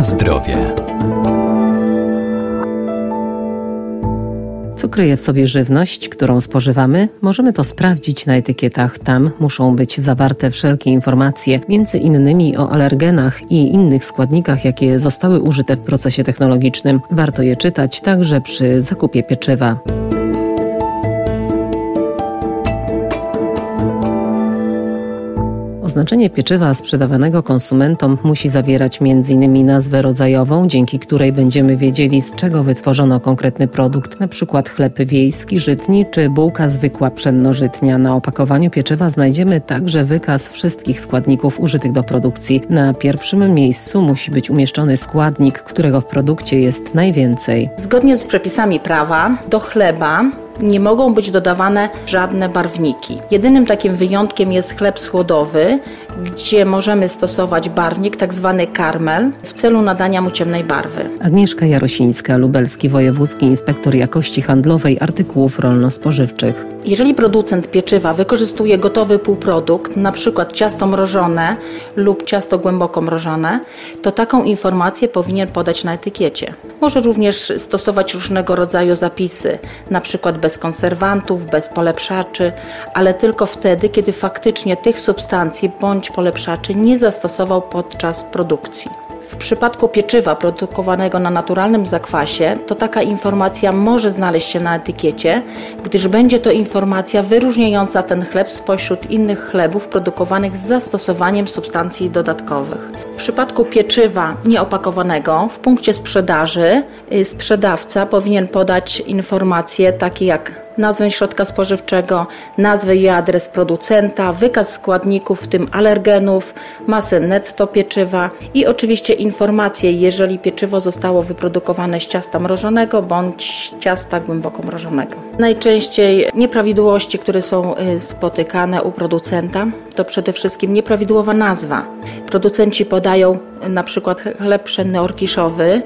Na zdrowie. Co kryje w sobie żywność, którą spożywamy? Możemy to sprawdzić na etykietach. Tam muszą być zawarte wszelkie informacje, między innymi o alergenach i innych składnikach, jakie zostały użyte w procesie technologicznym. Warto je czytać także przy zakupie pieczywa. Oznaczenie pieczywa sprzedawanego konsumentom musi zawierać m.in. nazwę rodzajową, dzięki której będziemy wiedzieli, z czego wytworzono konkretny produkt, np. chleb wiejski, żytni czy bułka zwykła pszennożytnia. Na opakowaniu pieczywa znajdziemy także wykaz wszystkich składników użytych do produkcji. Na pierwszym miejscu musi być umieszczony składnik, którego w produkcie jest najwięcej. Zgodnie z przepisami prawa do chleba nie mogą być dodawane żadne barwniki. Jedynym takim wyjątkiem jest chleb schłodowy, gdzie możemy stosować barwnik, tak zwany karmel, w celu nadania mu ciemnej barwy. Agnieszka Jarosińska, Lubelski Wojewódzki Inspektor Jakości Handlowej Artykułów Rolno-Spożywczych. Jeżeli producent pieczywa wykorzystuje gotowy półprodukt, na przykład ciasto mrożone lub ciasto głęboko mrożone, to taką informację powinien podać na etykiecie. Może również stosować różnego rodzaju zapisy, na przykład bez konserwantów, bez polepszaczy, ale tylko wtedy, kiedy faktycznie tych substancji bądź polepszaczy nie zastosował podczas produkcji. W przypadku pieczywa produkowanego na naturalnym zakwasie, to taka informacja może znaleźć się na etykiecie, gdyż będzie to informacja wyróżniająca ten chleb spośród innych chlebów produkowanych z zastosowaniem substancji dodatkowych. Przypadku pieczywa nieopakowanego w punkcie sprzedaży y, sprzedawca powinien podać informacje takie jak nazwę środka spożywczego, nazwę i adres producenta, wykaz składników, w tym alergenów, masę netto pieczywa i oczywiście informacje, jeżeli pieczywo zostało wyprodukowane z ciasta mrożonego bądź ciasta głęboko mrożonego. Najczęściej nieprawidłowości, które są y, spotykane u producenta, to przede wszystkim nieprawidłowa nazwa. Producenci podają na przykład chleb pszenny orkiszowy,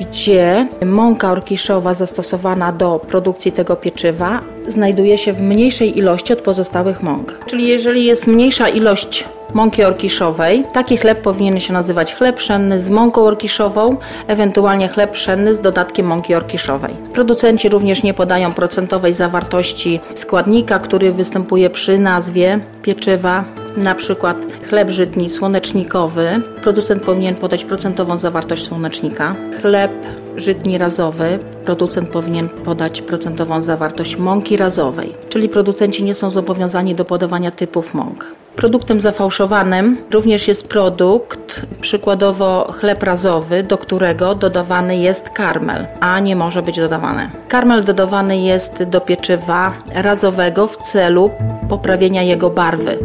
gdzie mąka orkiszowa zastosowana do produkcji tego pieczywa znajduje się w mniejszej ilości od pozostałych mąk. Czyli jeżeli jest mniejsza ilość mąki orkiszowej. Taki chleb powinien się nazywać chleb pszenny z mąką orkiszową, ewentualnie chleb pszenny z dodatkiem mąki orkiszowej. Producenci również nie podają procentowej zawartości składnika, który występuje przy nazwie pieczywa, na przykład chleb żytni słonecznikowy. Producent powinien podać procentową zawartość słonecznika. Chleb żytni razowy. Producent powinien podać procentową zawartość mąki razowej, czyli producenci nie są zobowiązani do podawania typów mąk. Produktem zafałszowanym również jest produkt, przykładowo chleb razowy, do którego dodawany jest karmel, a nie może być dodawany. Karmel dodawany jest do pieczywa razowego w celu poprawienia jego barwy.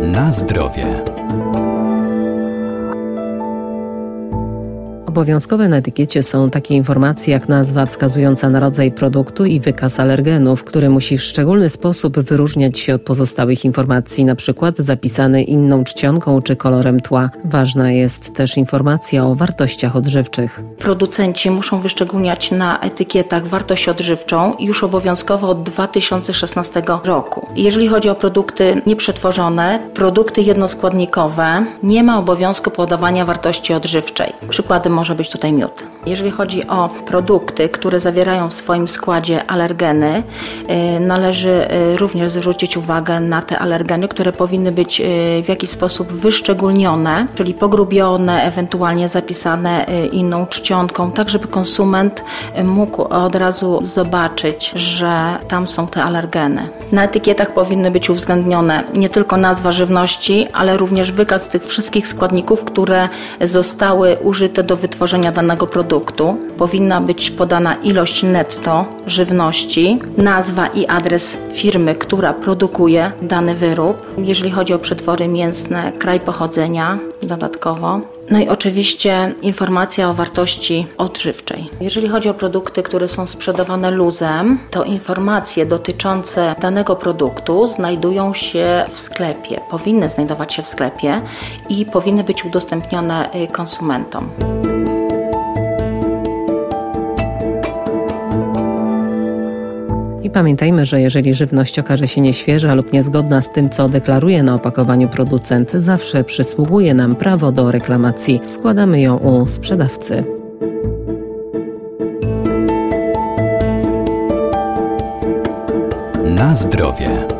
Na zdrowie. Obowiązkowe na etykiecie są takie informacje jak nazwa wskazująca na rodzaj produktu i wykaz alergenów, który musi w szczególny sposób wyróżniać się od pozostałych informacji, np. zapisany inną czcionką czy kolorem tła. Ważna jest też informacja o wartościach odżywczych. Producenci muszą wyszczególniać na etykietach wartość odżywczą już obowiązkowo od 2016 roku. Jeżeli chodzi o produkty nieprzetworzone, produkty jednoskładnikowe, nie ma obowiązku podawania wartości odżywczej. Przykładem może być tutaj miód. Jeżeli chodzi o produkty, które zawierają w swoim składzie alergeny, y, należy y, również zwrócić uwagę na te alergeny, które powinny być y, w jakiś sposób wyszczególnione, czyli pogrubione, ewentualnie zapisane inną czcionką, tak żeby konsument mógł od razu zobaczyć, że tam są te alergeny. Na etykietach powinny być uwzględnione nie tylko nazwa żywności, ale również wykaz tych wszystkich składników, które zostały użyte do wytworzenia wytworzenia danego produktu powinna być podana ilość netto żywności, nazwa i adres firmy, która produkuje dany wyrób. Jeżeli chodzi o przetwory mięsne, kraj pochodzenia dodatkowo. No i oczywiście informacja o wartości odżywczej. Jeżeli chodzi o produkty, które są sprzedawane luzem, to informacje dotyczące danego produktu znajdują się w sklepie, powinny znajdować się w sklepie i powinny być udostępnione y, konsumentom. Pamiętajmy, że jeżeli żywność okaże się nieświeża lub niezgodna z tym, co deklaruje na opakowaniu producent, zawsze przysługuje nam prawo do reklamacji. Składamy ją u sprzedawcy. Na zdrowie.